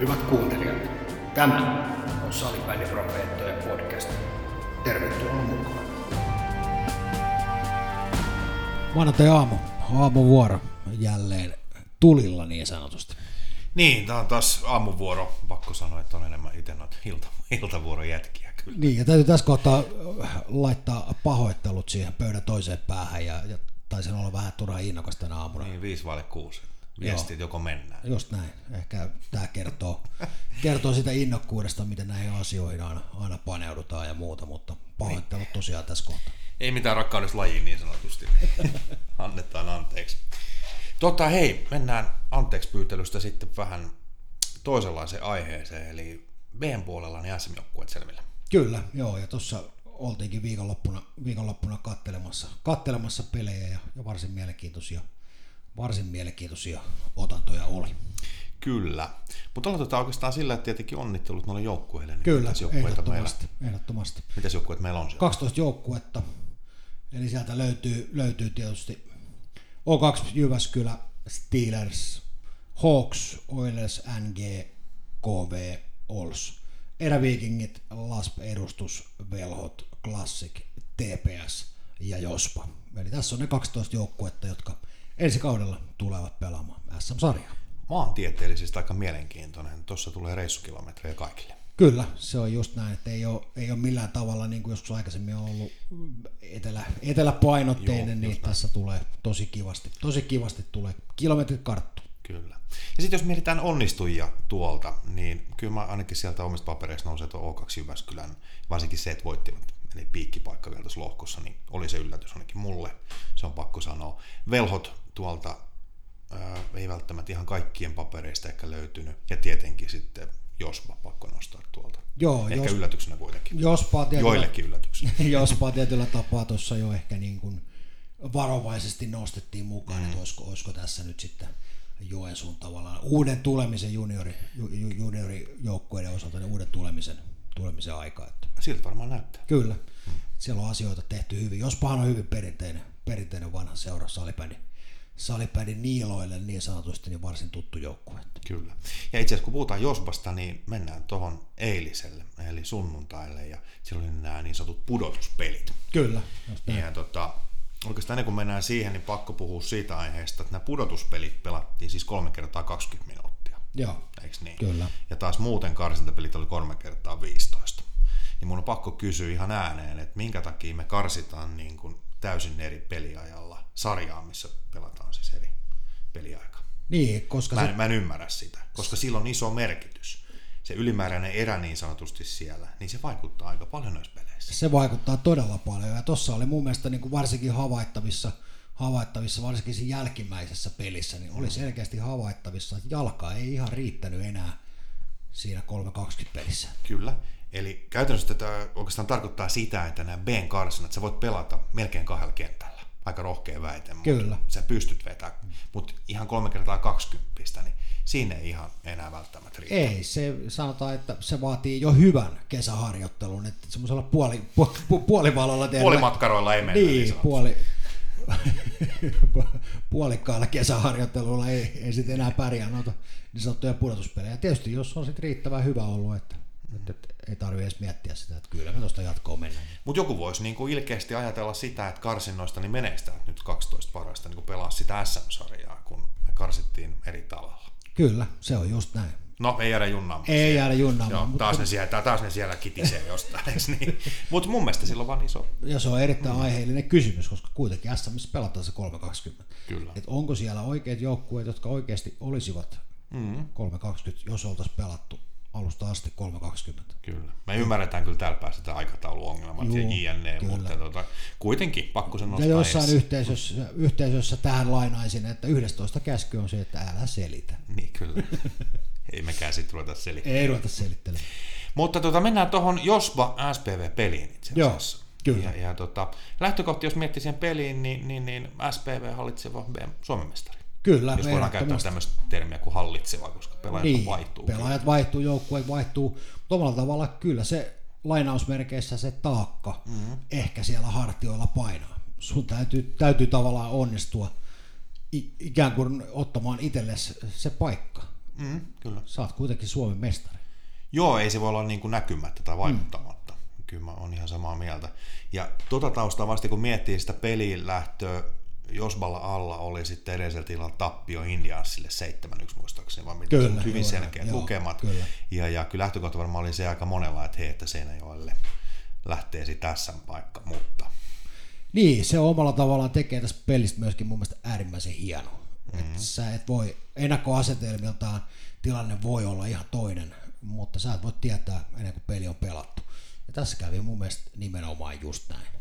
Hyvät kuuntelijat, tämä on Salipäiniprofeettojen podcast. Tervetuloa mukaan. Maanantai aamu, aamuvuoro jälleen tulilla niin sanotusti. Niin, tämä on taas aamuvuoro. Pakko sanoa, että on enemmän itse noita ilta, iltavuoron jätkiä kyllä. Niin, ja täytyy tässä kohtaa laittaa pahoittelut siihen pöydän toiseen päähän, ja, ja taisin olla vähän turha innokas tänä aamuna. Niin, viisi vaille kuusi. Viestit joko mennään. Just näin. Ehkä tämä kertoo, kertoo sitä innokkuudesta, miten näihin asioihin aina, aina paneudutaan ja muuta, mutta pahoittelut tosiaan tässä kohtaa. Ei mitään rakkaudessa lajiin niin sanotusti. Annetaan anteeksi. Tota, hei, mennään anteeksi pyytelystä sitten vähän toisenlaiseen aiheeseen, eli meidän puolella niin SM-joukkueet selville. Kyllä, joo, ja tuossa oltiinkin viikonloppuna, viikonloppuna kattelemassa, kattelemassa pelejä ja, ja varsin mielenkiintoisia, varsin mielenkiintoisia otantoja oli. Kyllä, mutta aloitetaan oikeastaan sillä, että tietenkin onnittelut noille joukkueille. Niin Kyllä, ehdottomasti, Meillä, ehdottomasti. mitäs joukkueet meillä on siellä? 12 joukkuetta, eli sieltä löytyy, löytyy tietysti O2 Jyväskylä, Steelers, Hawks, Oilers, NG, KV, Ols, Eräviikingit, LASP, Edustus, Velhot, Classic, TPS ja Jospa. Eli tässä on ne 12 joukkuetta, jotka ensi kaudella tulevat pelaamaan SM-sarjaa. Maantieteellisesti aika mielenkiintoinen. Tuossa tulee reissukilometrejä kaikille. Kyllä, se on just näin, että ei ole, ei ole millään tavalla, niin kuin joskus aikaisemmin on ollut etelä, eteläpainotteinen, Joo, niin tässä tulee tosi kivasti, tosi kivasti tulee kilometrit karttu. Kyllä. Ja sitten jos mietitään onnistujia tuolta, niin kyllä mä ainakin sieltä omista papereista nousee tuo O2 Jyväskylän, varsinkin se, että voittivat eli piikkipaikka vielä tuossa lohkossa, niin oli se yllätys ainakin mulle, pakko sanoa. Velhot tuolta ää, ei välttämättä ihan kaikkien papereista ehkä löytynyt, ja tietenkin sitten Jospa pakko nostaa tuolta. Joo, Ehkä jos, yllätyksenä kuitenkin. jospa tietyllä, Joillekin yllätyksenä. jospa tietyllä tapaa tuossa jo ehkä niin kuin varovaisesti nostettiin mukaan, mm. että olisiko, olisiko tässä nyt sitten Joensuun tavallaan uuden tulemisen juniori, ju, ju, juniorijoukkueiden osalta niin uuden tulemisen, tulemisen aika. Että Siltä varmaan näyttää. Kyllä. Siellä on asioita tehty hyvin. Jospahan on hyvin perinteinen, perinteinen vanha seura salipädi, salipädi niiloille niin sanotusti niin varsin tuttu joukkue. Kyllä. Ja itse asiassa kun puhutaan Josbasta, niin mennään tuohon eiliselle, eli sunnuntaille, ja silloin oli nämä niin sanotut pudotuspelit. Kyllä. Ja tota, oikeastaan ennen kuin mennään siihen, niin pakko puhua siitä aiheesta, että nämä pudotuspelit pelattiin siis kolme kertaa 20 minuuttia. Joo, Eikö niin? Kyllä. Ja taas muuten karsintapelit oli kolme kertaa 15. Niin mun on pakko kysyä ihan ääneen, että minkä takia me karsitaan niin kuin täysin eri peliajalla sarjaa, missä pelataan siis eri peliaika. Niin, koska Mä se, mä en ymmärrä sitä, koska sillä on iso merkitys. Se ylimääräinen erä niin sanotusti siellä, niin se vaikuttaa aika paljon noissa peleissä. se vaikuttaa todella paljon. Ja tuossa oli mun mielestä niin kuin varsinkin havaittavissa, havaittavissa, varsinkin siinä jälkimmäisessä pelissä, niin oli selkeästi havaittavissa, että jalka ei ihan riittänyt enää siinä 3.20 pelissä. Kyllä. Eli käytännössä tätä oikeastaan tarkoittaa sitä, että nämä B-karsinat, sä voit pelata melkein kahdella kentällä. Aika rohkea väite, mutta Kyllä. sä pystyt vetämään. Mutta ihan kolme kertaa 20, niin siinä ei ihan enää välttämättä riitä. Ei, se sanotaan, että se vaatii jo hyvän kesäharjoittelun, että semmoisella puoli, pu, pu, puolivalolla tehdään. Puolimatkaroilla ei mennä. Niin, sanotusti. puoli, puolikkaalla kesäharjoittelulla ei, ei sitten enää pärjää noita niin sanottuja pudotuspelejä. Tietysti jos on sitten riittävän hyvä ollut, että, että, että ei tarvitse edes miettiä sitä, että kyllä me tuosta jatkoon mennään. Mutta joku voisi niinku ilkeästi ajatella sitä, että karsinnoista niin menestyy nyt 12 parasta niin pelaa sitä SM-sarjaa, kun me karsittiin eri tavalla. Kyllä, se on just näin. No, ei jäädä junnaamaan. Ei siellä. jäädä junnaamaan, Joo, mutta- taas, ne siellä, taas ne siellä kitisee jostain. niin? Mutta mun mielestä sillä on vaan iso. Ja se on erittäin mm. aiheellinen kysymys, koska kuitenkin SMissä pelataan se 320. Kyllä. Et onko siellä oikeat joukkueet, jotka oikeasti olisivat mm. 320, jos oltaisiin pelattu alusta asti 320? Kyllä. Me ymmärretään kyllä täällä päässä tämä aikatauluongelmat ja Juu, JNE, kyllä. mutta tota, kuitenkin pakko sen Ja nostaa jossain esiin. yhteisössä, yhteisössä tähän lainaisin, että 11 käsky on se, että älä selitä. Niin kyllä. ei mekään sitten ruveta selittämään. Ei ruveta selittelemään. Mutta tota, mennään tuohon Josba SPV-peliin itse Joo, asiassa. kyllä. Ja, ja tota, lähtökohta, jos miettii sen peliin, niin, niin, niin SPV hallitseva Suomen mestari. Kyllä, Jos voidaan käyttää tämmöistä termiä kuin hallitseva, koska pelaajat niin, vaihtuu. Pelaajat vaihtuu, joukkueet vaihtuu. Omalla tavalla kyllä se lainausmerkeissä se taakka mm-hmm. ehkä siellä hartioilla painaa. Sun täytyy, täytyy tavallaan onnistua ikään kuin ottamaan itsellesi se paikka Mm, kyllä. Sä oot kuitenkin Suomen mestari. Joo, ei se voi olla niin kuin näkymättä tai vaikuttamatta. Mm. Kyllä mä oon ihan samaa mieltä. Ja tota taustaa vasti, kun miettii sitä peliin lähtöä, Josballa alla oli sitten edellisellä tilalla tappio Indiansille 7-1 muistaakseni, vaan mitä Kyllä, hyvin joo, selkeät joo, lukemat. kyllä. Ja, ja kyllä lähtökohta varmaan oli se aika monella, että hei, että Seinäjoelle lähtee tässä paikka, mutta Niin, se omalla tavallaan tekee tästä pelistä myöskin mun mielestä äärimmäisen hieno. Mm-hmm. Että sä et voi, ennakkoasetelmiltaan tilanne voi olla ihan toinen, mutta sä et voi tietää ennen kuin peli on pelattu. Ja tässä kävi mun mielestä nimenomaan just näin.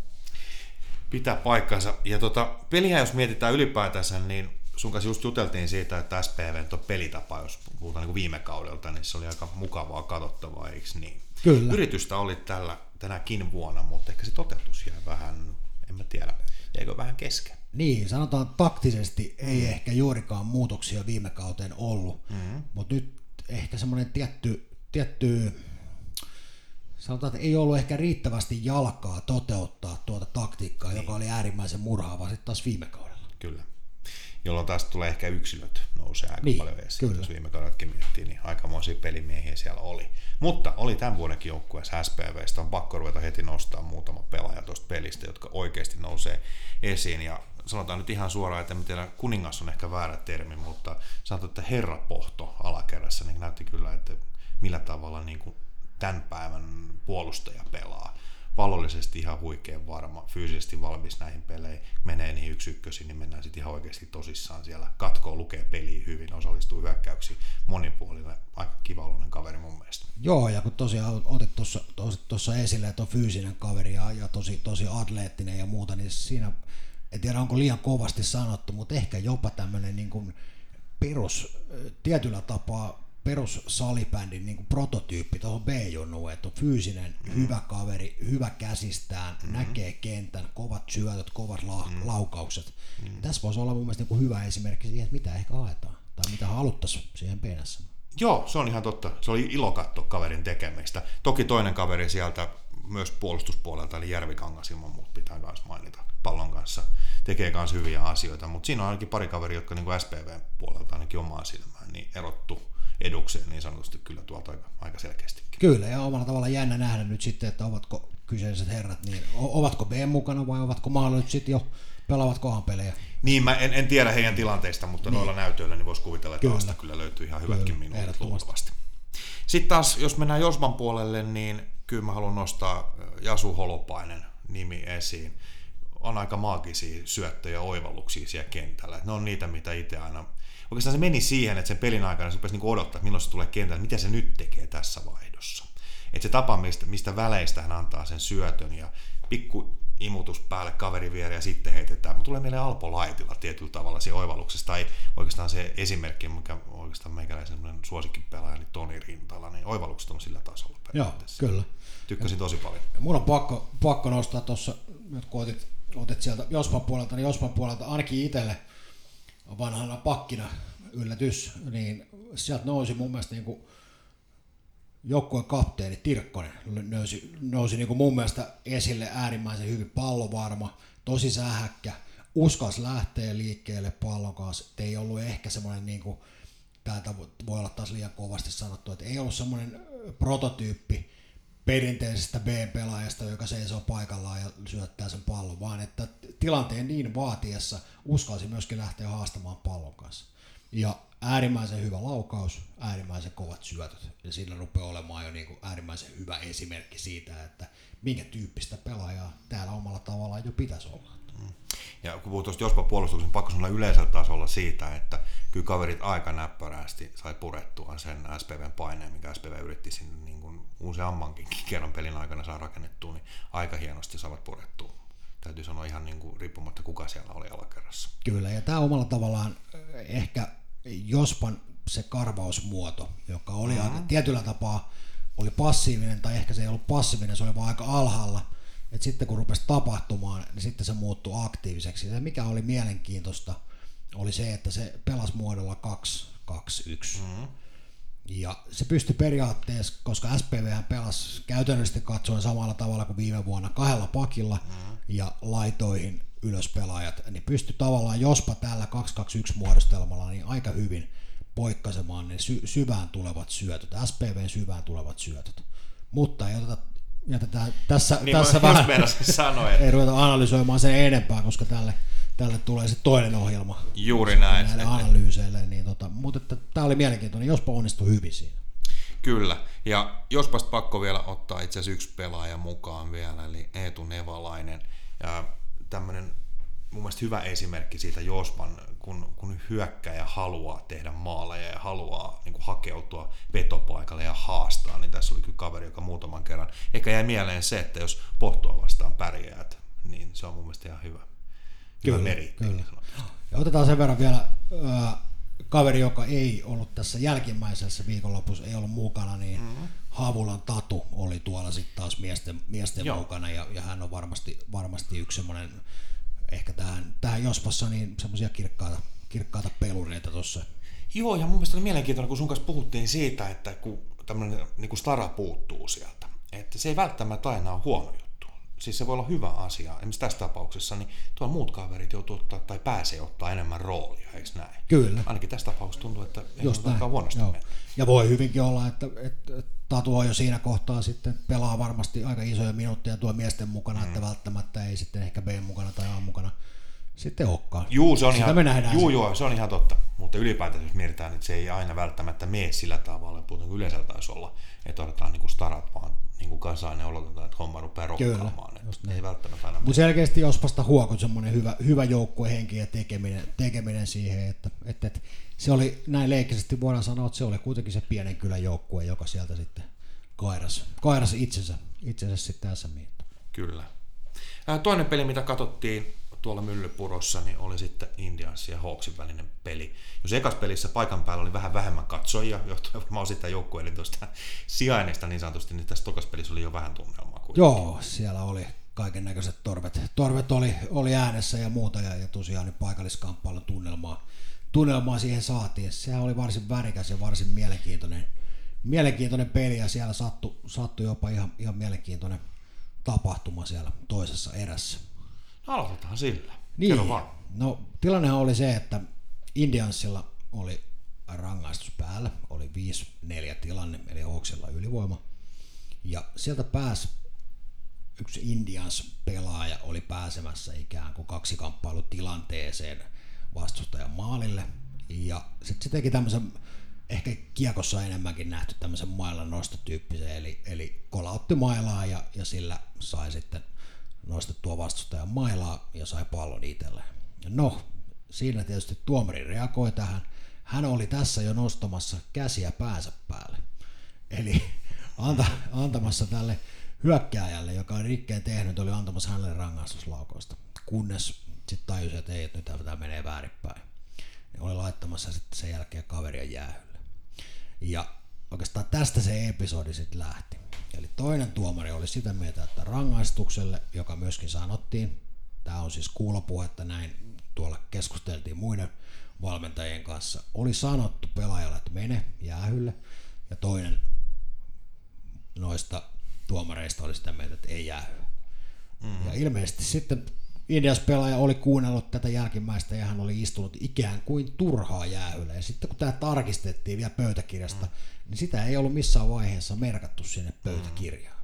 Pitää paikkansa. Ja tota, peliä jos mietitään ylipäätänsä, niin sun kanssa just juteltiin siitä, että SPV on pelitapa, jos puhutaan niin viime kaudelta, niin se oli aika mukavaa katsottavaa, eikö niin? Kyllä. Yritystä oli tällä, tänäkin vuonna, mutta ehkä se toteutus jäi vähän, en mä tiedä, jäikö vähän kesken. Niin, sanotaan että taktisesti ei ehkä juurikaan muutoksia viime kauteen ollut, mm-hmm. mutta nyt ehkä semmoinen tietty, tietty, sanotaan, että ei ollut ehkä riittävästi jalkaa toteuttaa tuota taktiikkaa, niin. joka oli äärimmäisen murhaava sitten taas viime kaudella. Kyllä. Jolloin taas tulee ehkä yksilöt nousee aika Niin, paljon esiin. kyllä. Jos viime kaudellakin miettii, niin aikamoisia pelimiehiä siellä oli. Mutta oli tämän vuodenkin joukkueessa SPVstä. On pakko ruveta heti nostaa muutama pelaaja tuosta pelistä, jotka oikeasti nousee esiin. Ja sanotaan nyt ihan suoraan, että en tiedä, kuningas on ehkä väärä termi, mutta sanotaan, että herrapohto alakerrassa niin näytti kyllä, että millä tavalla niin kuin tämän päivän puolustaja pelaa. Pallollisesti ihan huikean varma, fyysisesti valmis näihin peleihin, menee niihin yksi ykkösiin, niin mennään sitten ihan oikeasti tosissaan siellä, katkoo, lukee peliä hyvin, osallistuu hyökkäyksiin, monipuolinen, aika kivallinen kaveri mun mielestä. Joo, ja kun tosiaan otit tuossa, tuossa esille, että on fyysinen kaveri ja, ja tosi, tosi atleettinen ja muuta, niin siinä, en tiedä onko liian kovasti sanottu, mutta ehkä jopa tämmöinen niin kuin perus, tietyllä tapaa perus salibändin niin prototyyppi tuohon B-junnuun, että on fyysinen, mm. hyvä kaveri, hyvä käsistään, mm. näkee kentän, kovat syötöt, kovat la- mm. laukaukset. Mm. Tässä voisi olla mun mielestä niin hyvä esimerkki siihen, että mitä ehkä haetaan tai mitä haluttaisiin siihen penässä. Joo, se on ihan totta. Se oli ilo katsoa kaverin tekemistä. Toki toinen kaveri sieltä myös puolustuspuolelta, eli Järvikangas ilman muuta pitää myös mainita pallon kanssa. Tekee myös hyviä asioita, mutta siinä on ainakin pari kaveria, jotka niin SPV-puolelta ainakin omaa silmään niin erottu edukseen niin sanotusti kyllä tuolta aika, aika selkeästikin. Kyllä, ja omalla tavalla jännä nähdä nyt sitten, että ovatko kyseiset herrat, niin ovatko B mukana vai ovatko mahdollisesti sitten jo pelaavatkohan pelejä. Niin, mä en, en tiedä heidän tilanteista, mutta niin. noilla näytöillä niin voisi kuvitella, että Kyllä. Kyllä löytyy ihan hyvätkin Kyllä, minuutit ehdottomasti. luultavasti. Sitten taas, jos mennään Josman puolelle, niin kyllä mä haluan nostaa Jasu Holopainen nimi esiin. On aika maagisia syöttöjä ja oivalluksia siellä kentällä. Ne on niitä, mitä itse aina... Oikeastaan se meni siihen, että sen pelin aikana se rupesi niinku odottaa, että milloin se tulee kentälle, mitä se nyt tekee tässä vaihdossa. Että se tapa, mistä, mistä väleistä hän antaa sen syötön ja pikku imutus päälle kaveri viereen ja sitten heitetään. Mutta tulee mieleen Alpo Laitila tietyllä tavalla siinä oivalluksessa. Tai oikeastaan se esimerkki, mikä oikeastaan meikäläisen suosikkipelaaja, niin Toni Rintala, niin oivallukset on sillä tasolla. Joo, kyllä. Tykkäsin tosi paljon. Ja mun on pakko, pakko nostaa tuossa, nyt kun otit sieltä Jospan puolelta, niin Jospan puolelta ainakin itselle vanhana pakkina yllätys, niin sieltä nousi mun mielestä niin kuin joukkueen kapteeni Tirkkonen. Nousi, nousi niin kuin mun mielestä esille äärimmäisen hyvin pallovarma, tosi sähäkkä, uskas lähteä liikkeelle pallon kanssa, että ei ollut ehkä semmoinen niin kuin, täältä voi olla taas liian kovasti sanottu, että ei ollut semmoinen prototyyppi perinteisestä B-pelaajasta, joka seisoo paikallaan ja syöttää sen pallon, vaan että tilanteen niin vaatiessa uskalsi myöskin lähteä haastamaan pallon kanssa. Ja äärimmäisen hyvä laukaus, äärimmäisen kovat syötöt. Ja sillä rupeaa olemaan jo niin kuin äärimmäisen hyvä esimerkki siitä, että minkä tyyppistä pelaajaa täällä omalla tavallaan jo pitäisi olla. Ja kun puhut tuosta Jospa puolustuksen, pakko sanoa yleisellä tasolla siitä, että kyllä kaverit aika näppärästi sai purettua sen SPVn paineen, mikä SPV yritti sinne niin kuin useammankin kerran pelin aikana saa rakennettua, niin aika hienosti saavat purettua. Täytyy sanoa ihan niin kuin, riippumatta kuka siellä oli alakerrassa. Kyllä, ja tämä omalla tavallaan eh, ehkä Jospan se karvausmuoto, joka oli mm-hmm. aika tietyllä tapaa oli passiivinen, tai ehkä se ei ollut passiivinen, se oli vaan aika alhaalla. Et sitten kun rupesi tapahtumaan, niin sitten se muuttui aktiiviseksi. Ja mikä oli mielenkiintoista, oli se, että se pelasi muodolla 2-2-1. Mm-hmm. Ja se pystyi periaatteessa, koska SPV pelasi käytännössä katsoen samalla tavalla kuin viime vuonna kahdella pakilla mm-hmm. ja laitoihin ylös pelaajat, niin pystyi tavallaan jospa tällä 2-2-1 muodostelmalla niin aika hyvin poikkasemaan ne sy- syvään tulevat syötöt, SPVn syvään tulevat syötöt. Mutta ei oteta, jätetään tässä, Niin tässä vähän, sanoa, että ei ruveta analysoimaan sen enempää, koska tälle, tälle tulee sitten toinen ohjelma juuri näin. näille että- analyyseille. Niin tota, mutta tämä oli mielenkiintoinen, jospa onnistui hyvin siinä. Kyllä, ja jospas pakko vielä ottaa itse asiassa yksi pelaaja mukaan vielä, eli Eetu Nevalainen. Ja tämmöinen mun mielestä hyvä esimerkki siitä Jospan, kun, kun hyökkäjä haluaa tehdä maaleja ja haluaa niin kuin hakeutua vetopaikalle ja haastaa, niin tässä oli kyllä kaveri, joka muutaman kerran. Ehkä jäi mieleen se, että jos pohtoa vastaan pärjäät, niin se on mun mielestä ihan hyvä Kyllä, meritti. kyllä. niin. Ja otetaan sen verran vielä äh, kaveri, joka ei ollut tässä jälkimmäisessä viikonlopussa, ei ollut mukana, niin mm-hmm. Havulan Tatu oli tuolla sitten taas miesten, miesten Joo. mukana ja, ja, hän on varmasti, varmasti yksi semmoinen, ehkä tähän, tähän Jospassa niin semmoisia kirkkaita, kirkkaita pelureita tuossa. Joo, ja mun mielestä oli mielenkiintoinen, kun sun kanssa puhuttiin siitä, että kun tämmöinen niin stara puuttuu sieltä, että se ei välttämättä aina ole huono juttu. Siis se voi olla hyvä asia. Esimerkiksi tässä tapauksessa, niin tuolla muut kaverit joutuu ottaa tai pääsee ottaa enemmän roolia, eikö näin? Kyllä. Ainakin tässä tapauksessa tuntuu, että ei Just näin. huonosti Joo. Ja voi hyvinkin olla, että, että että Tatu on jo siinä kohtaa sitten pelaa varmasti aika isoja minuutteja tuo miesten mukana, mm. että välttämättä ei sitten ehkä B mukana tai A mukana sitten olekaan. Juu, se on Sitä ihan, me nähdään juu, juu, se on ihan totta. Mutta ylipäätään jos mietitään, että se ei aina välttämättä mene sillä tavalla, kuten yleensä taisi olla, että otetaan niin starat vaan niin kuin kasaan ja odotetaan, että homma rupeaa rokkaamaan. Että just ei välttämättä aina. Mutta selkeästi Jospasta huokui semmoinen hyvä, hyvä joukkuehenki ja tekeminen, tekeminen siihen, että, että, että se oli, näin leikkisesti voidaan sanoa, että se oli kuitenkin se pienen kylän joukkue, joka sieltä sitten kairas, kairas itsensä, itsensä sitten SMiin. Kyllä. Ää, Toinen peli, mitä katsottiin tuolla Myllypurossa, niin oli sitten Indians ja Hawksin välinen peli. Jos ekas pelissä paikan päällä oli vähän vähemmän katsojia, johtuen varmaan osittain joukkueiden tuosta sijainnista niin sanotusti, niin tässä tokas pelissä oli jo vähän tunnelmaa. Kuin. Joo, siellä oli kaiken näköiset torvet. Torvet oli, oli äänessä ja muuta ja, ja tosiaan niin paikalliskamppailun tunnelmaa, tunnelmaa siihen saatiin. Sehän oli varsin värikäs ja varsin mielenkiintoinen, mielenkiintoinen peli ja siellä sattui, sattui jopa ihan, ihan mielenkiintoinen tapahtuma siellä toisessa erässä. No, aloitetaan sillä. Niin, Kerro vaan. no tilannehan oli se, että Indiansilla oli rangaistus päällä, oli 5-4 tilanne, eli Hawksilla ylivoima. Ja sieltä pääsi yksi Indians pelaaja oli pääsemässä ikään kuin kaksikamppailutilanteeseen vastustajan maalille. Ja sitten se teki tämmöisen, ehkä kiekossa enemmänkin nähty tämmöisen mailan nostotyyppisen, eli, eli kolautti mailaa ja, ja sillä sai sitten nostettua vastustajan mailaa ja sai pallon itselleen. No, siinä tietysti tuomari reagoi tähän. Hän oli tässä jo nostamassa käsiä päänsä päälle. Eli anta, antamassa tälle hyökkääjälle, joka on rikkeen tehnyt, oli antamassa hänelle rangaistuslaukoista. Kunnes sitten tajusi, että ei, että nyt tämä menee väärinpäin. Niin oli laittamassa sitten sen jälkeen kaveria jäähylle. Ja oikeastaan tästä se episodi sitten lähti. Eli toinen tuomari oli sitä mieltä, että rangaistukselle, joka myöskin sanottiin, tämä on siis kuulopuhetta näin, tuolla keskusteltiin muiden valmentajien kanssa, oli sanottu pelaajalle, että mene jäähylle, ja toinen noista tuomareista oli sitä mieltä, että ei jäähylle. Mm. Ja ilmeisesti sitten Indias pelaaja oli kuunnellut tätä jälkimmäistä ja hän oli istunut ikään kuin turhaa jäähyllä. Ja sitten kun tämä tarkistettiin vielä pöytäkirjasta, mm. niin sitä ei ollut missään vaiheessa merkattu sinne pöytäkirjaan.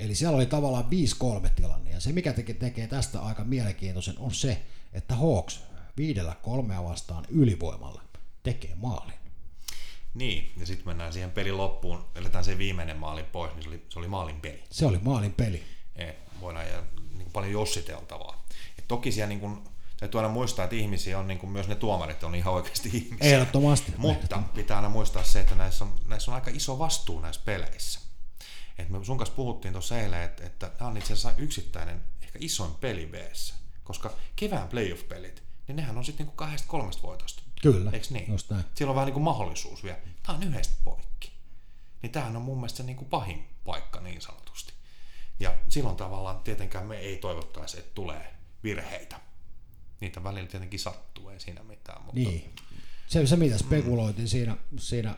Eli siellä oli tavallaan 5-3 tilanne. Ja se mikä teke, tekee tästä aika mielenkiintoisen on se, että Hawks viidellä kolmea vastaan ylivoimalla tekee maalin. Niin, ja sitten mennään siihen pelin loppuun, eletään se viimeinen maalin pois, niin se oli, se oli maalin peli. Se oli maalin peli. Eh, voidaan ja niin paljon jossiteltavaa. Et toki siellä niin kuin, täytyy aina muistaa, että ihmisiä on niin kuin myös ne tuomarit on ihan oikeasti ihmisiä. Ehdottomasti. Mutta pitää aina muistaa se, että näissä on, näissä on aika iso vastuu näissä peleissä. Et me sun kanssa puhuttiin tuossa eilen, että, että tämä on itse asiassa yksittäinen, ehkä isoin peli b koska kevään playoff-pelit, niin nehän on sitten niin kahdesta kolmesta voitosta. Kyllä, Eikö niin? just näin. Siellä on vähän niin kuin mahdollisuus vielä. Tämä on yhdestä poikki. Niin tämähän on mun mielestä niin kuin pahin paikka niin sanotusti. Ja silloin tavallaan tietenkään me ei toivottaisi, että tulee virheitä. Niitä välillä tietenkin sattuu, ei siinä mitään. Mutta Niin. Se, se mitä spekuloitiin siinä, siinä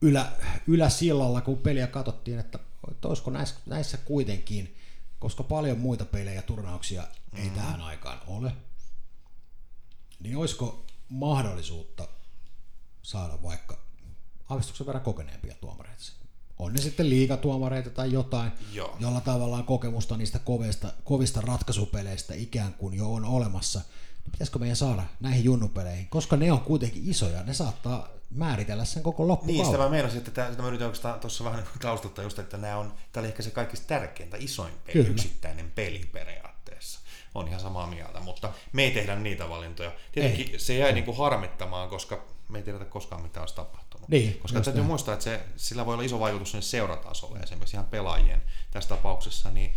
ylä, yläsillalla, kun peliä katsottiin, että, olisiko näissä, näissä kuitenkin, koska paljon muita pelejä ja turnauksia ei mm. tähän aikaan ole, niin olisiko mahdollisuutta saada vaikka aavistuksen verran kokeneempia tuomareita. On ne sitten liigatuomareita tai jotain, Joo. jolla tavallaan kokemusta niistä kovista, kovista ratkaisupeleistä ikään kuin jo on olemassa. Niin pitäisikö meidän saada näihin junnupeleihin, koska ne on kuitenkin isoja, ne saattaa määritellä sen koko Niin, loppukauden. sitä mä meinasin, että tämä, sitä mä yritin oikeastaan tuossa vähän taustuttaa just, että nämä on, tämä oli ehkä se kaikista tärkein tai isoin peli, Kyllä. yksittäinen peli periaatteessa. On ihan samaa mieltä, mutta me ei tehdä niitä valintoja. Tietenkin ei. se jäi niin kuin harmittamaan, koska me ei tiedetä koskaan mitä olisi tapahtunut. Niin, koska täytyy näin. muistaa, että se, sillä voi olla iso vaikutus sinne seuratasolle, esimerkiksi ihan pelaajien tässä tapauksessa, niin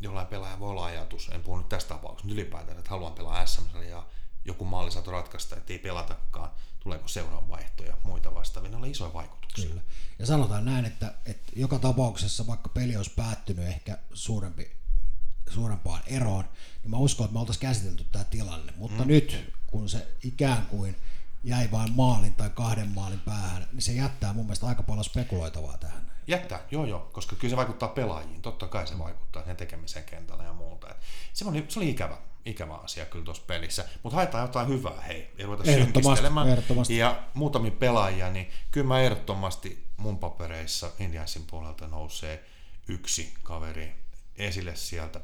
jollain pelaaja voi olla ajatus, en puhu nyt tästä tapauksessa, mutta ylipäätään, että haluan pelaa sm ja joku malli saatu ratkaista, että ei pelatakaan, tuleeko seuraavan vaihtoja ja muita vastaavia, ne on isoja vaikutuksia. Kyllä. Ja sanotaan näin, että, että joka tapauksessa, vaikka peli olisi päättynyt ehkä suurempi, suurempaan eroon, niin mä uskon, että me oltaisiin käsitelty tämä tilanne. Mutta mm. nyt, kun se ikään kuin jäi vain maalin tai kahden maalin päähän, niin se jättää mun mielestä aika paljon spekuloitavaa tähän. Jättää, joo joo, koska kyllä se vaikuttaa pelaajiin, totta kai se vaikuttaa sen tekemiseen kentällä ja muuta. Et se, oli, se oli ikävä, ikävä asia kyllä tuossa pelissä, mutta haetaan jotain hyvää, hei, ei ruveta synkistelemään. ehdottomasti. Ja muutamia pelaajia, niin kyllä mä ehdottomasti mun papereissa Indiansin puolelta nousee yksi kaveri esille sieltä.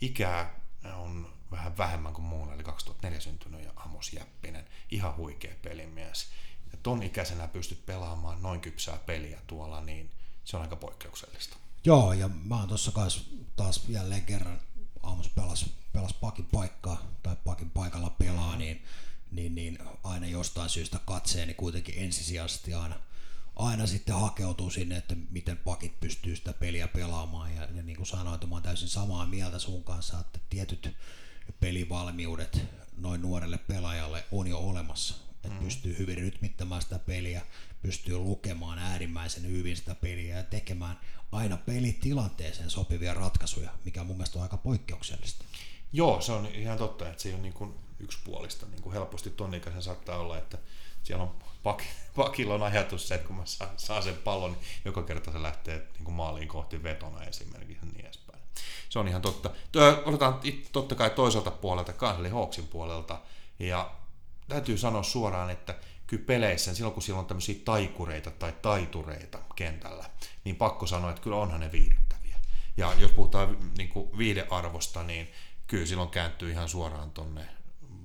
Ikää on vähän vähemmän kuin muulla, eli 2004 syntynyt ja Amos Jäppinen, ihan huikea pelimies. Ja ton ikäisenä pystyt pelaamaan noin kypsää peliä tuolla, niin se on aika poikkeuksellista. Joo, ja mä oon tossa kanssa taas jälleen kerran aamussa pelas, pelas pakin paikkaa tai pakin paikalla pelaa, niin, niin, niin aina jostain syystä katseeni kuitenkin ensisijaisesti aina, aina sitten hakeutuu sinne, että miten pakit pystyy sitä peliä pelaamaan. Ja, ja niin kuin sanoin, että mä oon täysin samaa mieltä sun kanssa, että tietyt pelivalmiudet noin nuorelle pelaajalle on jo olemassa. Että mm. pystyy hyvin rytmittämään sitä peliä, pystyy lukemaan äärimmäisen hyvin sitä peliä ja tekemään aina pelitilanteeseen sopivia ratkaisuja, mikä mun mielestä on aika poikkeuksellista. Joo, se on ihan totta, että se ole niin kuin yksipuolista. Niin kuin helposti ton ikäisen saattaa olla, että siellä on pak, pakilla on ajatus se, että kun mä saan, saan sen pallon, niin joka kerta se lähtee niin kuin maaliin kohti vetona esimerkiksi niin edespäin. Se on ihan totta. Tuo, otetaan totta kai toiselta puolelta, kanssa, eli Hawksin puolelta. Ja täytyy sanoa suoraan, että kyllä peleissä, silloin kun siellä on tämmöisiä taikureita tai taitureita kentällä, niin pakko sanoa, että kyllä onhan ne viihdyttäviä. Ja jos puhutaan niin kuin viidearvosta, niin kyllä silloin kääntyy ihan suoraan tonne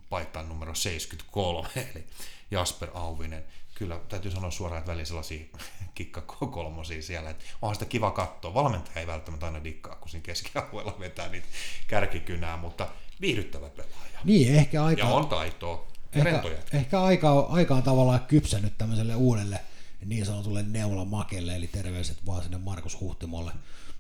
paikkaan numero 73, eli Jasper Auvinen. Kyllä täytyy sanoa suoraan, että välillä sellaisia kikkakolmosia siellä, että onhan sitä kiva katsoa. Valmentaja ei välttämättä aina dikkaa, kun siinä keskialueella vetää niitä kärkikynää, mutta viihdyttävä pelaaja. Niin, ehkä aika, Ja on taitoa. Ja ehkä, ehkä aika, on- aika on tavallaan kypsänyt tämmöiselle uudelle niin sanotulle neulamakelle, eli terveiset vaan sinne Markus Huhtimolle.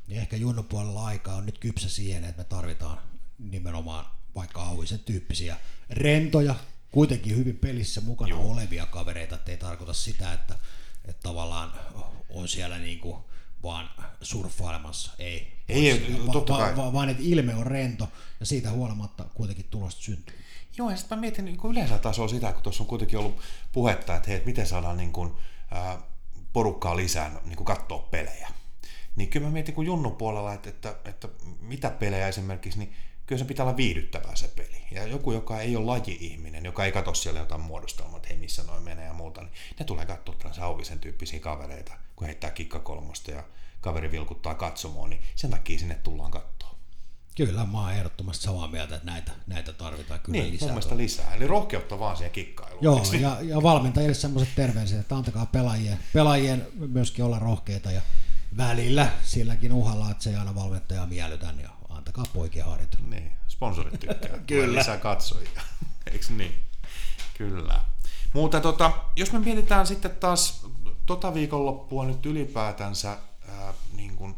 Niin ehkä Junnon puolella aika on nyt kypsä siihen, että me tarvitaan nimenomaan vaikka Auvisen tyyppisiä rentoja, kuitenkin hyvin pelissä mukana Joo. Olevia kavereita, ettei tarkoita sitä, että, että tavallaan on siellä niinku vaan surffailemassa. Ei. Ei, Va- totta va- kai. va- vaan että ilme on rento ja siitä huolimatta kuitenkin tulosta syntyy. Joo, ja sitten mä mietin niin kuin yleensä tasoa sitä, kun tuossa on kuitenkin ollut puhetta, että hei, että miten saadaan niin kuin, ää, porukkaa lisää niin kuin katsoa pelejä. Niin kyllä mä mietin kun Junnun puolella, että, että, että mitä pelejä esimerkiksi, niin kyllä se pitää olla viihdyttävää se peli. Ja joku, joka ei ole laji-ihminen, joka ei katso siellä jotain muodostelmaa, että hei missä noin menee ja muuta, niin ne tulee katsoa tällaisia Auvisen tyyppisiä kavereita, kun heittää kikkakolmosta ja kaveri vilkuttaa katsomoon, niin sen takia sinne tullaan katsoa. Kyllä, mä oon ehdottomasti samaa mieltä, että näitä, näitä tarvitaan kyllä Niin, lisää. mielestä lisää. Eli rohkeutta vaan siihen kikkailuun. Joo, niin? ja, ja valmentajille semmoiset terveiset, että antakaa pelaajien, pelaajien myöskin olla rohkeita ja välillä silläkin uhalla, että se ei aina valmentajaa miellytä, niin antakaa poikien harjoitella. Niin, sponsorit tykkää. Kyllä. Lisää katsojia. Eikö niin? Kyllä. Mutta tota, jos me mietitään sitten taas tota viikonloppua nyt ylipäätänsä ää, niin kuin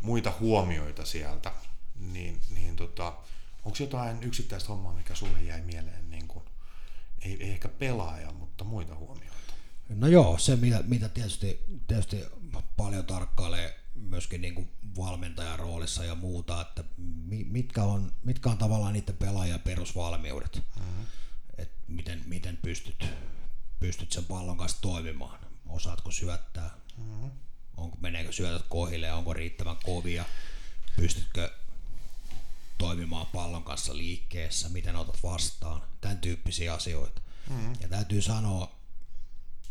muita huomioita sieltä, niin, niin tota, onko jotain yksittäistä hommaa, mikä sulle jäi mieleen, niin kuin, ei, ei ehkä pelaaja, mutta muita huomioita? No joo, se mitä, mitä tietysti, tietysti paljon tarkkailee myöskin niin kuin valmentajan roolissa ja muuta, että mi- mitkä on, mitkä on tavallaan niiden pelaajan perusvalmiudet, mm-hmm. että miten, miten pystyt, pystyt sen pallon kanssa toimimaan, osaatko syöttää, mm-hmm. onko, meneekö syötöt kohille, onko riittävän kovia, pystytkö toimimaan pallon kanssa liikkeessä, miten otat vastaan, tämän tyyppisiä asioita. Mm-hmm. Ja täytyy sanoa,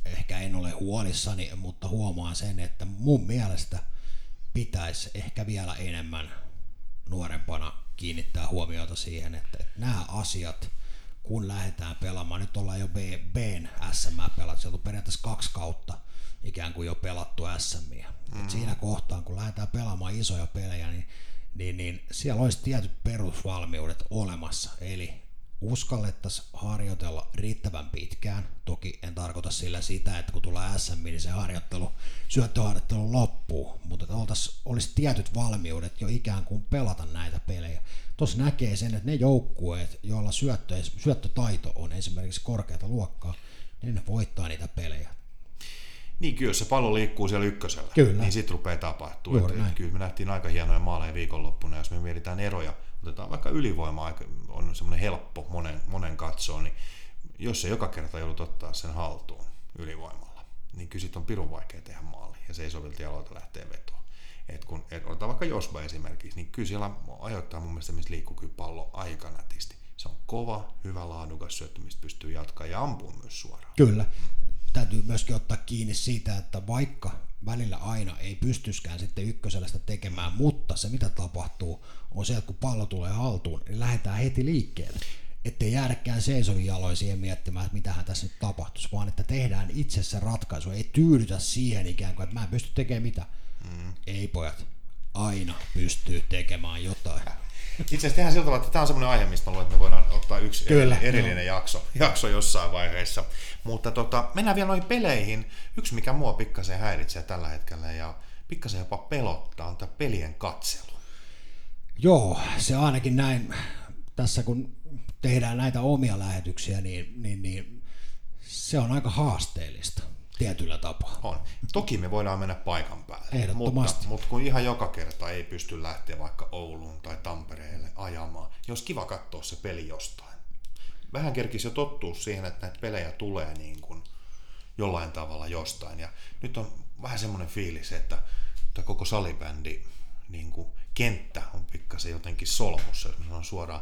ehkä en ole huolissani, mutta huomaan sen, että mun mielestä pitäisi ehkä vielä enemmän nuorempana kiinnittää huomiota siihen, että, että nämä asiat, kun lähdetään pelaamaan, nyt ollaan jo B, Bn SM pelattu, sieltä on periaatteessa kaksi kautta ikään kuin jo pelattu SMiä. Mm. siinä kohtaa, kun lähdetään pelaamaan isoja pelejä, niin, niin, niin siellä olisi tietyt perusvalmiudet olemassa, eli uskallettaisiin harjoitella riittävän pitkään. Toki en tarkoita sillä sitä, että kun tulee SM, niin se harjoittelu, syöttöharjoittelu loppuu, mutta oltais, olisi tietyt valmiudet jo ikään kuin pelata näitä pelejä. Tuossa näkee sen, että ne joukkueet, joilla syöttö, syöttötaito on esimerkiksi korkeata luokkaa, niin ne voittaa niitä pelejä. Niin kyllä, jos se pallo liikkuu siellä ykkösellä, Kyllä. niin sitten rupeaa tapahtumaan. Kyllä me nähtiin aika hienoja maaleja viikonloppuna, jos me mietitään eroja otetaan vaikka ylivoima, on semmoinen helppo monen, monen katsoa, niin jos se joka kerta joudut ottaa sen haltuun ylivoimalla, niin kyllä on pirun vaikea tehdä maali, ja se ei sovilti aloita lähteä vetoon. Et kun et otetaan vaikka Josba esimerkiksi, niin kyllä siellä ajoittaa mun mielestä, missä liikkuu kyllä pallo aika nätisti. Se on kova, hyvä, laadukas syöttö, mistä pystyy jatkaa ja ampuu myös suoraan. Kyllä. Täytyy myöskin ottaa kiinni siitä, että vaikka välillä aina ei pystyskään sitten ykkösellä sitä tekemään, mutta se mitä tapahtuu on se, että kun pallo tulee haltuun, niin lähdetään heti liikkeelle. Ettei jäädäkään seisovin jaloin siihen miettimään, että mitähän tässä nyt tapahtuisi, vaan että tehdään itse se ratkaisu. Ei tyydytä siihen ikään kuin, että mä en pysty tekemään mitä. Mm. Ei pojat, aina pystyy tekemään jotain. Itse asiassa tehdään sillä tavalla, että tämä on semmoinen aihe, mistä luulen, että me voidaan ottaa yksi Kyllä, erillinen no. jakso, jakso jossain vaiheessa. Mutta tota, mennään vielä noihin peleihin. Yksi, mikä mua pikkasen häiritsee tällä hetkellä ja pikkasen jopa pelottaa, on tämä pelien katselu. Joo, se ainakin näin. Tässä kun tehdään näitä omia lähetyksiä, niin, niin, niin se on aika haasteellista tietyllä tapaa. On. Toki me voidaan mennä paikan päälle, Ehdottomasti. mutta, mutta kun ihan joka kerta ei pysty lähteä vaikka Ouluun tai Tampereelle ajamaan, niin olisi kiva katsoa se peli jostain. Vähän kerkisi jo tottuu siihen, että näitä pelejä tulee niin kuin jollain tavalla jostain. Ja nyt on vähän semmoinen fiilis, että tämä koko salibändi niin kuin kenttä on pikkasen jotenkin solmussa, jos mä sanon suoraan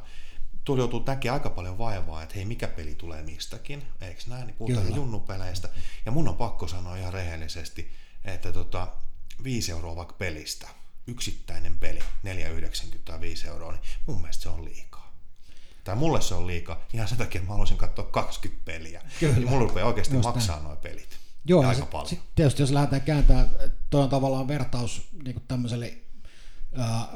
tuolla joutuu näkemään aika paljon vaivaa, että hei, mikä peli tulee mistäkin, eikö näin, niin puhutaan junnupeleistä. Ja mun on pakko sanoa ihan rehellisesti, että tota, 5 euroa vaikka pelistä, yksittäinen peli, 4,90 tai 5 euroa, niin mun mielestä se on liikaa. Tai mulle se on liikaa, ihan sen takia mä haluaisin katsoa 20 peliä. Kyllä. Niin mulla rupeaa oikeasti Just maksaa nuo pelit. Joo, ja aika sit, paljon. Sit tietysti jos lähdetään kääntämään, toi on tavallaan vertaus niin tämmöiselle äh,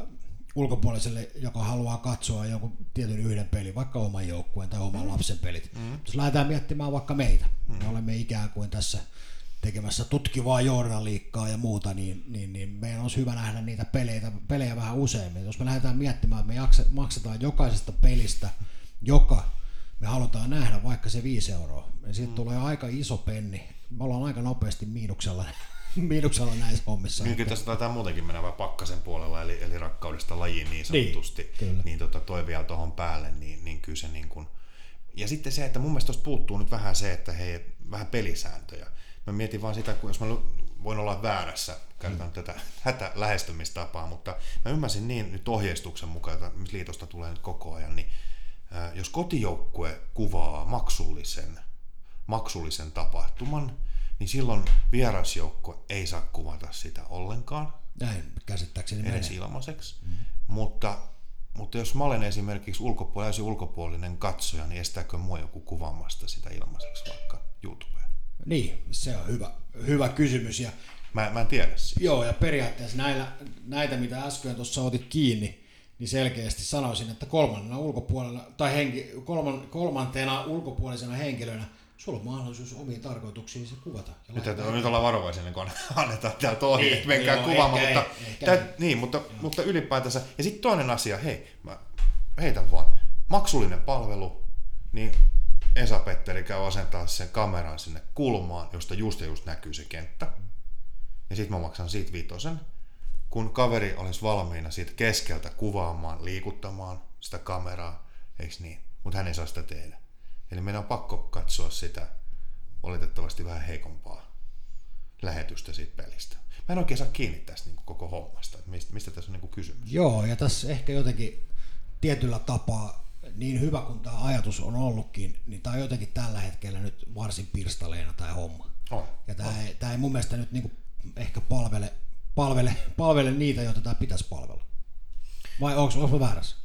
ulkopuoliselle, joka haluaa katsoa jonkun tietyn yhden pelin, vaikka oman joukkueen tai oman mm. lapsen pelit. Mm. Jos lähdetään miettimään vaikka meitä, mm. me olemme ikään kuin tässä tekemässä tutkivaa journaliikkaa ja muuta, niin, niin, niin meidän olisi hyvä nähdä niitä pelejä, pelejä vähän useammin. Jos me lähdetään miettimään, että me maksetaan jokaisesta pelistä, joka me halutaan nähdä, vaikka se 5 euroa, niin siitä mm. tulee aika iso penni. Me ollaan aika nopeasti miinuksella miinuksella näissä hommissa. Niin, kyllä tässä taitaa muutenkin mennä vähän pakkasen puolella, eli, eli rakkaudesta lajiin niin, niin sanotusti, niin, niin tota, toi vielä tuohon päälle, niin, niin kyllä se niin kuin... Ja sitten se, että mun mielestä tuosta puuttuu nyt vähän se, että hei, vähän pelisääntöjä. Mä mietin vaan sitä, kun jos mä voin olla väärässä, käytän mm. tätä hätä lähestymistapaa, mutta mä ymmärsin niin nyt ohjeistuksen mukaan, että liitosta tulee nyt koko ajan, niin jos kotijoukkue kuvaa maksullisen, maksullisen tapahtuman, niin silloin vierasjoukko ei saa kuvata sitä ollenkaan. Näin käsittääkseni Edes menee. ilmaiseksi. Mm. Mutta, mutta jos mä olen esimerkiksi ulkopuolinen, ulkopuolinen katsoja, niin estääkö mua joku kuvaamasta sitä ilmaiseksi vaikka YouTubeen? Niin, se on hyvä, hyvä kysymys. Ja, mä, mä en tiedä siis. Joo, ja periaatteessa näillä, näitä, mitä äsken tuossa otit kiinni, niin selkeästi sanoisin, että kolmannena ulkopuolella, tai henki, kolman, kolmantena ulkopuolisena henkilönä – sulla on mahdollisuus omiin tarkoituksiin se kuvata. Ja nyt, että, nyt ollaan varovaisia, niin kun annetaan täältä ohje, niin, että menkää joo, kuvaamaan, mutta, ehkä, tää, ehkä. niin, mutta, mutta ylipäätänsä. Ja sitten toinen asia, hei, mä heitän vaan, maksullinen palvelu, niin Esa-Petteri käy asentaa sen kameran sinne kulmaan, josta just ja just näkyy se kenttä. Ja sitten mä maksan siitä viitosen. Kun kaveri olisi valmiina siitä keskeltä kuvaamaan, liikuttamaan sitä kameraa, eikö niin? Mutta hän ei saa sitä tehdä. Eli meidän on pakko katsoa sitä oletettavasti vähän heikompaa lähetystä siitä pelistä. Mä en oikein saa kiinni tästä niin koko hommasta, että mistä, mistä tässä on niin kysymys. Joo, ja tässä ehkä jotenkin tietyllä tapaa, niin hyvä kuin tämä ajatus on ollutkin, niin tämä on jotenkin tällä hetkellä nyt varsin pirstaleena tämä homma. On. Ja tämä ei, tää ei mun mielestä nyt niinku ehkä palvele, palvele, palvele niitä, joita tämä pitäisi palvella. Vai onko mä väärässä?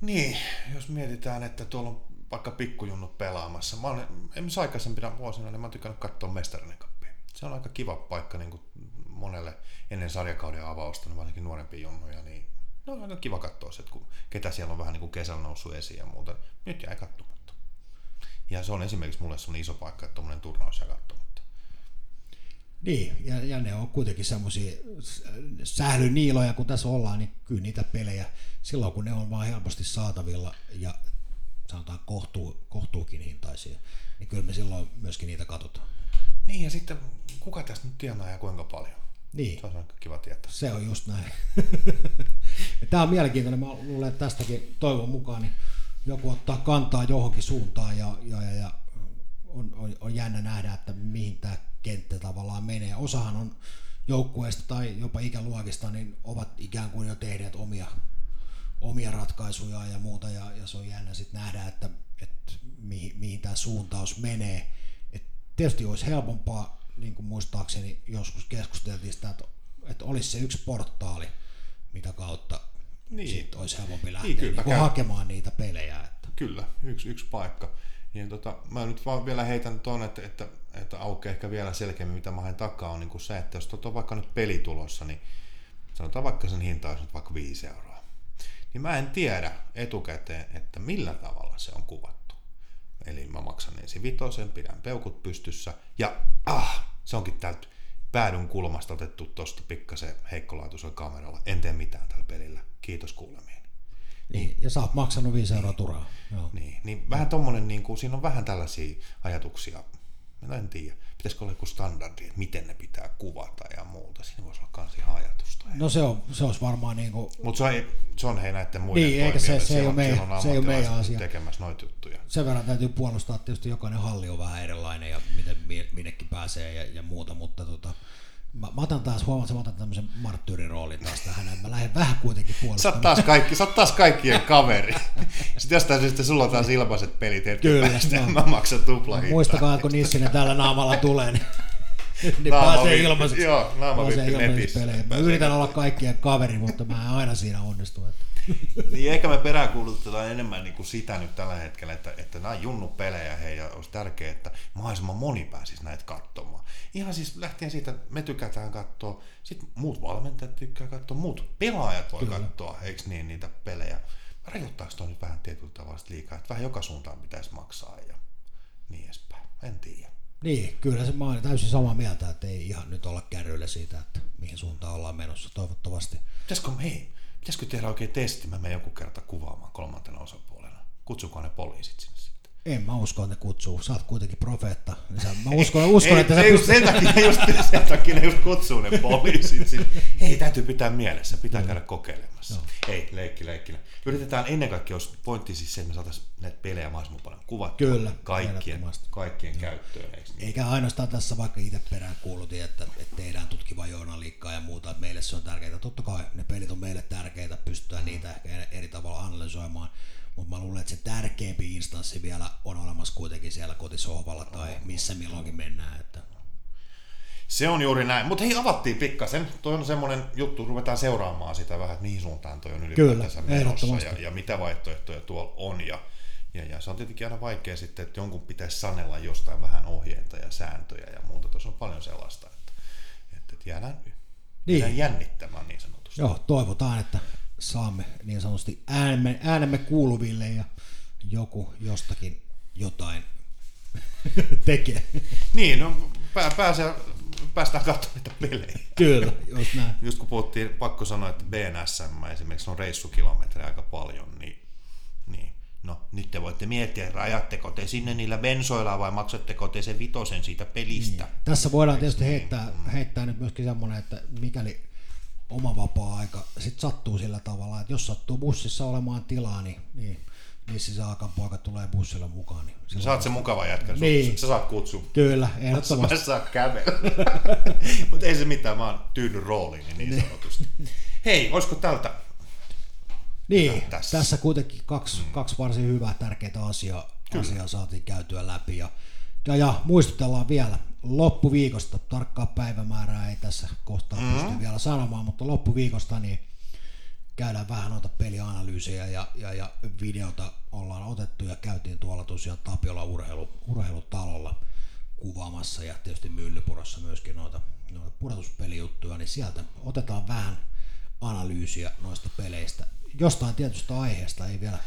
Niin, jos mietitään, että tuolla on vaikka pikkujunnut pelaamassa. Mä olen esimerkiksi aikaisempina vuosina, niin mä oon tykännyt katsoa mestarinen kappia. Se on aika kiva paikka niin kuin monelle ennen sarjakauden avausta, niin varsinkin nuorempia junnuja, niin no on aika kiva katsoa se, että kun, ketä siellä on vähän niin kuin kesällä noussut esiin ja muuta. Nyt jäi katsomatta. Ja se on esimerkiksi mulle sellainen iso paikka, että tuommoinen turnaus jää katsomatta. Niin, ja, ja ne on kuitenkin semmoisia sählyniiloja, kun tässä ollaan, niin kyllä niitä pelejä, silloin kun ne on vaan helposti saatavilla ja sanotaan kohtuu, kohtuukin hintaisia, niin kyllä me silloin myöskin niitä katsotaan. Niin, ja sitten kuka tästä nyt tienaa ja kuinka paljon? Niin. Se on kiva tietää. Se on just näin. Tämä on mielenkiintoinen. Mä luulen, että tästäkin toivon mukaan niin joku ottaa kantaa johonkin suuntaan ja, ja, ja, ja on, on, on, jännä nähdä, että mihin tämä kenttä tavallaan menee. Osahan on joukkueesta tai jopa ikäluokista, niin ovat ikään kuin jo tehneet omia, omia ratkaisuja ja muuta, ja, ja se on jännä sitten nähdä, että, että mihin, mihin tämä suuntaus menee. Et tietysti olisi helpompaa niin kuin muistaakseni joskus keskusteltiin sitä, että, että olisi se yksi portaali, mitä kautta niin. siitä olisi helpompi lähteä niin, niin hakemaan niitä pelejä. Että. Kyllä, yksi, yksi paikka. Niin tota, mä nyt vaan vielä heitän tuon, että, että, että aukeaa ehkä vielä selkeämmin, mitä mä haen takaa, on niin kuin se, että jos tuota on vaikka nyt peli tulossa, niin sanotaan vaikka sen hinta olisi nyt vaikka 5 euroa. Niin mä en tiedä etukäteen, että millä tavalla se on kuvattu. Eli mä maksan ensin vitosen, pidän peukut pystyssä ja ah, se onkin täältä päädyn kulmasta otettu tuosta pikkasen heikkolaatuisella kameralla. En tee mitään tällä pelillä. Kiitos kuulemiin. Niin, ja sä oot maksanut 5 euroa turaa. Joo. Niin, niin vähän tommonen, niin kuin, siinä on vähän tällaisia ajatuksia. Mä en tiedä, pitäisikö olla joku standardi, että miten ne pitää kuvata ja muuta. Siinä voisi olla kans ihan ajatusta. No se, on, se olisi varmaan niin kuin... Mutta se, on, se on hei näiden muiden niin, eikä se, se, ei ole meidän, se ei ole meidän asia. tekemässä noita juttuja. Sen verran täytyy puolustaa, tietysti jokainen halli on vähän erilainen ja miten minnekin pääsee ja, ja muuta, mutta tota, Mä, mä otan taas, huomaan, että mä otan tämmöisen marttyyriroolin taas tähän, mä lähden vähän kuitenkin puolustamaan. Sä taas, kaikki, sä taas kaikkien kaveri. Sitten jostain syystä sulla on taas ilmaiset pelit hetken Kyllä, päästä, no. mä maksan tupla Muistakaa, kun Nissinen täällä naamalla tulee, niin, niin naama pääsee ilmaiseksi. Joo, naama pääsee ilmaiseksi. Mä yritän olla kaikkien kaveri, mutta mä en aina siinä onnistu. Että. niin ehkä me peräänkuulutetaan enemmän niin kuin sitä nyt tällä hetkellä, että, että nämä on junnu-pelejä hei, ja olisi tärkeää, että mahdollisimman moni pääsisi näitä katsomaan. Ihan siis lähtien siitä, että me tykätään katsoa, sitten muut valmentajat tykkää katsoa, muut pelaajat voi Kyllä. katsoa, eikö niin, niitä pelejä. Rajoittaako tuo nyt vähän tietyllä tavalla liikaa, että vähän joka suuntaan pitäisi maksaa ja niin edespäin, en tiedä. Niin, kyllä se, mä olen täysin samaa mieltä, että ei ihan nyt olla kärryillä siitä, että mihin suuntaan ollaan menossa toivottavasti. Pitäisikö, hei, pitäisikö tehdä oikein testi? Mä menen joku kerta kuvaamaan kolmantena osapuolena. Kutsuko ne poliisit sinne? En mä usko, että ne kutsuu. Sä oot kuitenkin profeetta. Mä uskon, uskon ei, että se just sen, takia, just, sen takia ne just kutsuu ne poliisit sinne. Hei, täytyy pitää mielessä. Pitää käydä kokeilemassa. No. Ei, leikki, leikki. Yritetään ennen kaikkea, jos pointti siis se, että me saataisiin näitä pelejä mahdollisimman paljon kuvattua Kyllä, kaikkien, kaikkien no. käyttöön. Eikö niin? Eikä ainoastaan tässä vaikka itse perään kuulutin, että, että tehdään tutkiva journaliikkaa ja muuta, että meille se on tärkeää. Totta kai ne pelit on meille tärkeitä, pystytään niitä ehkä eri tavalla analysoimaan, mutta mä luulen, että se tärkeämpi instanssi vielä on olemassa kuitenkin siellä kotisohvalla tai missä milloinkin mennään. Että se on juuri näin. Mutta hei, avattiin pikkasen. Toi on semmoinen juttu, ruvetaan seuraamaan sitä vähän, että mihin suuntaan toi on ylipäätänsä menossa ja, ja, mitä vaihtoehtoja tuolla on. Ja, ja, ja se on tietenkin aina vaikea sitten, että jonkun pitäisi sanella jostain vähän ohjeita ja sääntöjä ja muuta. Tuossa on paljon sellaista, että, että, että jäädään, niin. jäädään jännittämään niin sanotusti. Joo, toivotaan, että saamme niin sanotusti äänemme, äänemme kuuluville ja joku jostakin jotain tekee. Niin, no pää, pääsee päästään katsomaan niitä pelejä. Kyllä, just näin. Just kun puhuttiin, pakko sanoa, että BNSM esimerkiksi on reissukilometrejä aika paljon, niin, niin no nyt te voitte miettiä, rajatteko te sinne niillä bensoilla vai maksatteko te sen vitosen siitä pelistä. Niin. Tässä voidaan tietysti niin, heittää, mm. heittää nyt myöskin semmoinen, että mikäli oma vapaa-aika sitten sattuu sillä tavalla, että jos sattuu bussissa olemaan tilaa, niin, niin missä se Akan poika tulee bussilla mukaan. Niin sä saat se mukava jätkä, niin. sä saat kutsun. Kyllä, ehdottomasti. Mä saa kävellä. Mutta ei se mitään, mä oon tyydy rooliin niin, niin sanotusti. Hei, olisiko tältä niin, tässä. tässä kuitenkin kaksi, mm. kaksi varsin hyvää tärkeää asiaa, asiaa saatiin käytyä läpi ja Ja, ja muistutellaan vielä loppuviikosta, tarkkaa päivämäärää ei tässä kohtaa mm-hmm. pysty vielä sanomaan, mutta loppuviikosta niin käydään vähän noita pelianalyysejä ja, ja, ja videota ollaan otettu ja käytiin tuolla tosiaan Tapiola urheilu, urheilutalolla kuvaamassa ja tietysti Myllypurossa myöskin noita, noita pudotuspelijuttuja, niin sieltä otetaan vähän analyysiä noista peleistä. Jostain tietystä aiheesta ei vielä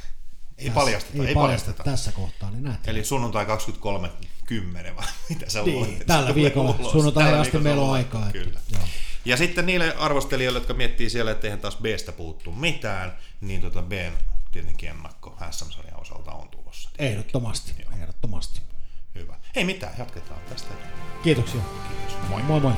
ei tässä, paljasteta, ei, ei paljasteta. tässä kohtaa, niin näette. Eli sunnuntai 23 10 vai mitä se niin, Tällä viikolla sunnuntai asti meillä on aikaa. Kyllä. Että, joo. Ja sitten niille arvostelijoille, jotka miettii siellä, että eihän taas Bstä puuttu mitään, niin tota B tietenkin ennakko SM-sarjan osalta on tulossa. Ehdottomasti, joo. ehdottomasti. Hyvä. Ei mitään, jatketaan tästä. Kiitoksia. Kiitos. Moi. Moi moi.